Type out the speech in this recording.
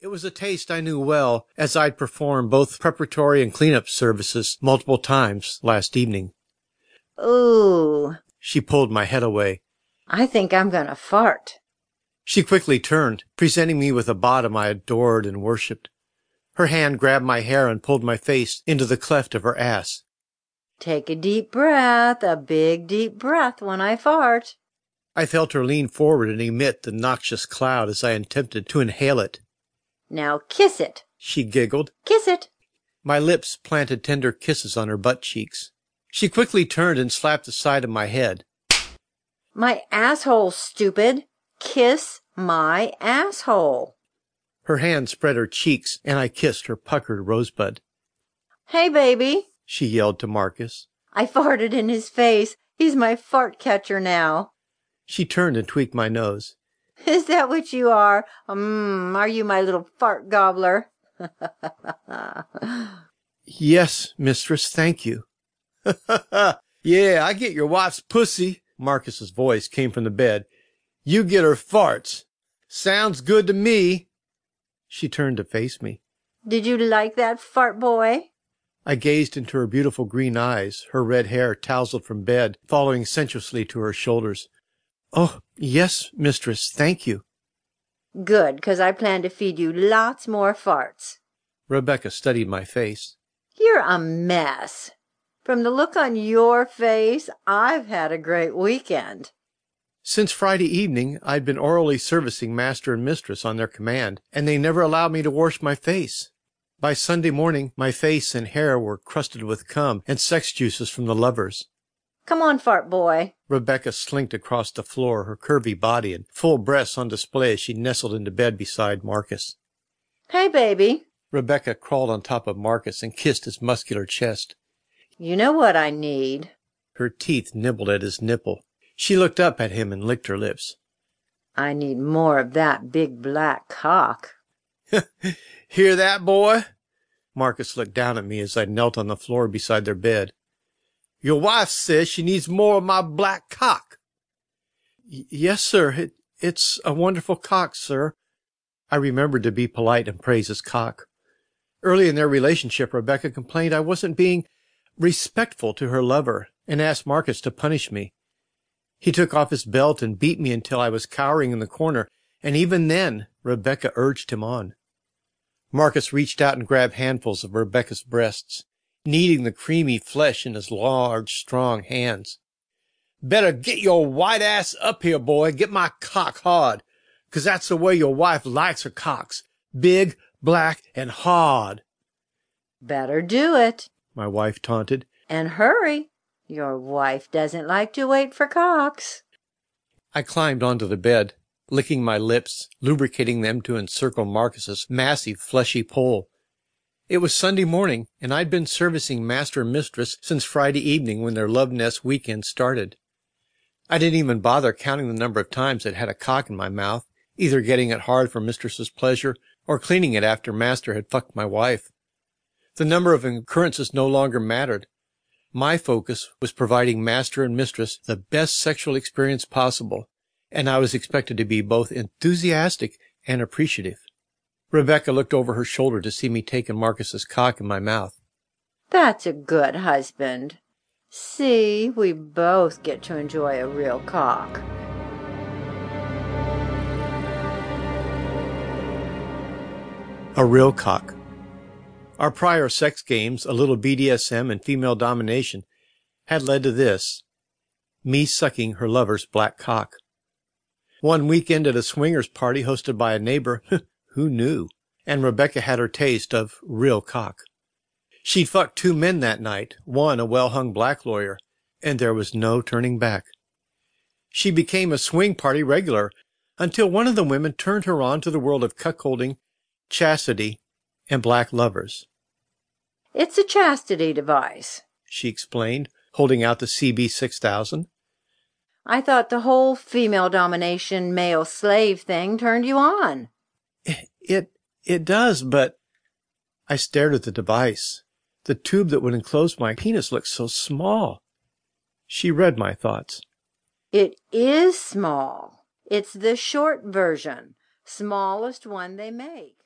It was a taste I knew well, as I'd performed both preparatory and cleanup services multiple times last evening. Ooh, She pulled my head away. I think I'm gonna fart. She quickly turned, presenting me with a bottom I adored and worshipped. Her hand grabbed my hair and pulled my face into the cleft of her ass. Take a deep breath, a big deep breath when I fart. I felt her lean forward and emit the noxious cloud as I attempted to inhale it. Now kiss it. She giggled. Kiss it. My lips planted tender kisses on her butt cheeks. She quickly turned and slapped the side of my head. My asshole, stupid. Kiss my asshole. Her hand spread her cheeks, and I kissed her puckered rosebud. Hey, baby. She yelled to Marcus. I farted in his face. He's my fart catcher now. She turned and tweaked my nose. Is that what you are? Mmm, are you my little fart gobbler? Yes, mistress, thank you. yeah, I get your wife's pussy. Marcus's voice came from the bed. You get her farts. Sounds good to me. She turned to face me. Did you like that fart boy? I gazed into her beautiful green eyes, her red hair tousled from bed, following sensuously to her shoulders. Oh, yes, mistress, thank you. Good, 'cause I plan to feed you lots more farts. Rebecca studied my face. You're a mess. From the look on your face, I've had a great weekend. Since Friday evening, I'd been orally servicing master and mistress on their command, and they never allowed me to wash my face. By Sunday morning, my face and hair were crusted with cum and sex juices from the lovers. Come on, fart boy. Rebecca slinked across the floor, her curvy body and full breasts on display as she nestled into bed beside Marcus. Hey, baby. Rebecca crawled on top of Marcus and kissed his muscular chest. You know what I need. Her teeth nibbled at his nipple. She looked up at him and licked her lips. I need more of that big black cock. Hear that, boy? Marcus looked down at me as I knelt on the floor beside their bed. Your wife says she needs more of my black cock. Y- yes, sir. It, it's a wonderful cock, sir. I remembered to be polite and praise his cock. Early in their relationship, Rebecca complained I wasn't being respectful to her lover and asked Marcus to punish me. He took off his belt and beat me until I was cowering in the corner, and even then, Rebecca urged him on. Marcus reached out and grabbed handfuls of Rebecca's breasts, kneading the creamy flesh in his large, strong hands. Better get your white ass up here, boy. Get my cock hard, 'cause that's the way your wife likes her cocks. Big, black, and hard. Better do it. My wife taunted. And hurry. Your wife doesn't like to wait for cocks. I climbed onto the bed, licking my lips, lubricating them to encircle Marcus's massive fleshy pole. It was Sunday morning, and I'd been servicing master and mistress since Friday evening when their love nest weekend started. I didn't even bother counting the number of times I'd had a cock in my mouth, either getting it hard for mistress's pleasure or cleaning it after master had fucked my wife. The number of occurrences no longer mattered. My focus was providing master and mistress the best sexual experience possible, and I was expected to be both enthusiastic and appreciative. Rebecca looked over her shoulder to see me taking Marcus's cock in my mouth. That's a good husband. See, we both get to enjoy a real cock. A real cock. Our prior sex games, a little BDSM and female domination, had led to this me sucking her lover's black cock. One weekend at a swingers party hosted by a neighbor, who knew? And Rebecca had her taste of real cock. She'd fucked two men that night, one a well hung black lawyer, and there was no turning back. She became a swing party regular until one of the women turned her on to the world of cuckolding, chastity, and black lovers. It's a chastity device. She explained, holding out the CB 6000. I thought the whole female domination, male slave thing turned you on. It, it does, but I stared at the device. The tube that would enclose my penis looked so small. She read my thoughts. It is small. It's the short version, smallest one they make.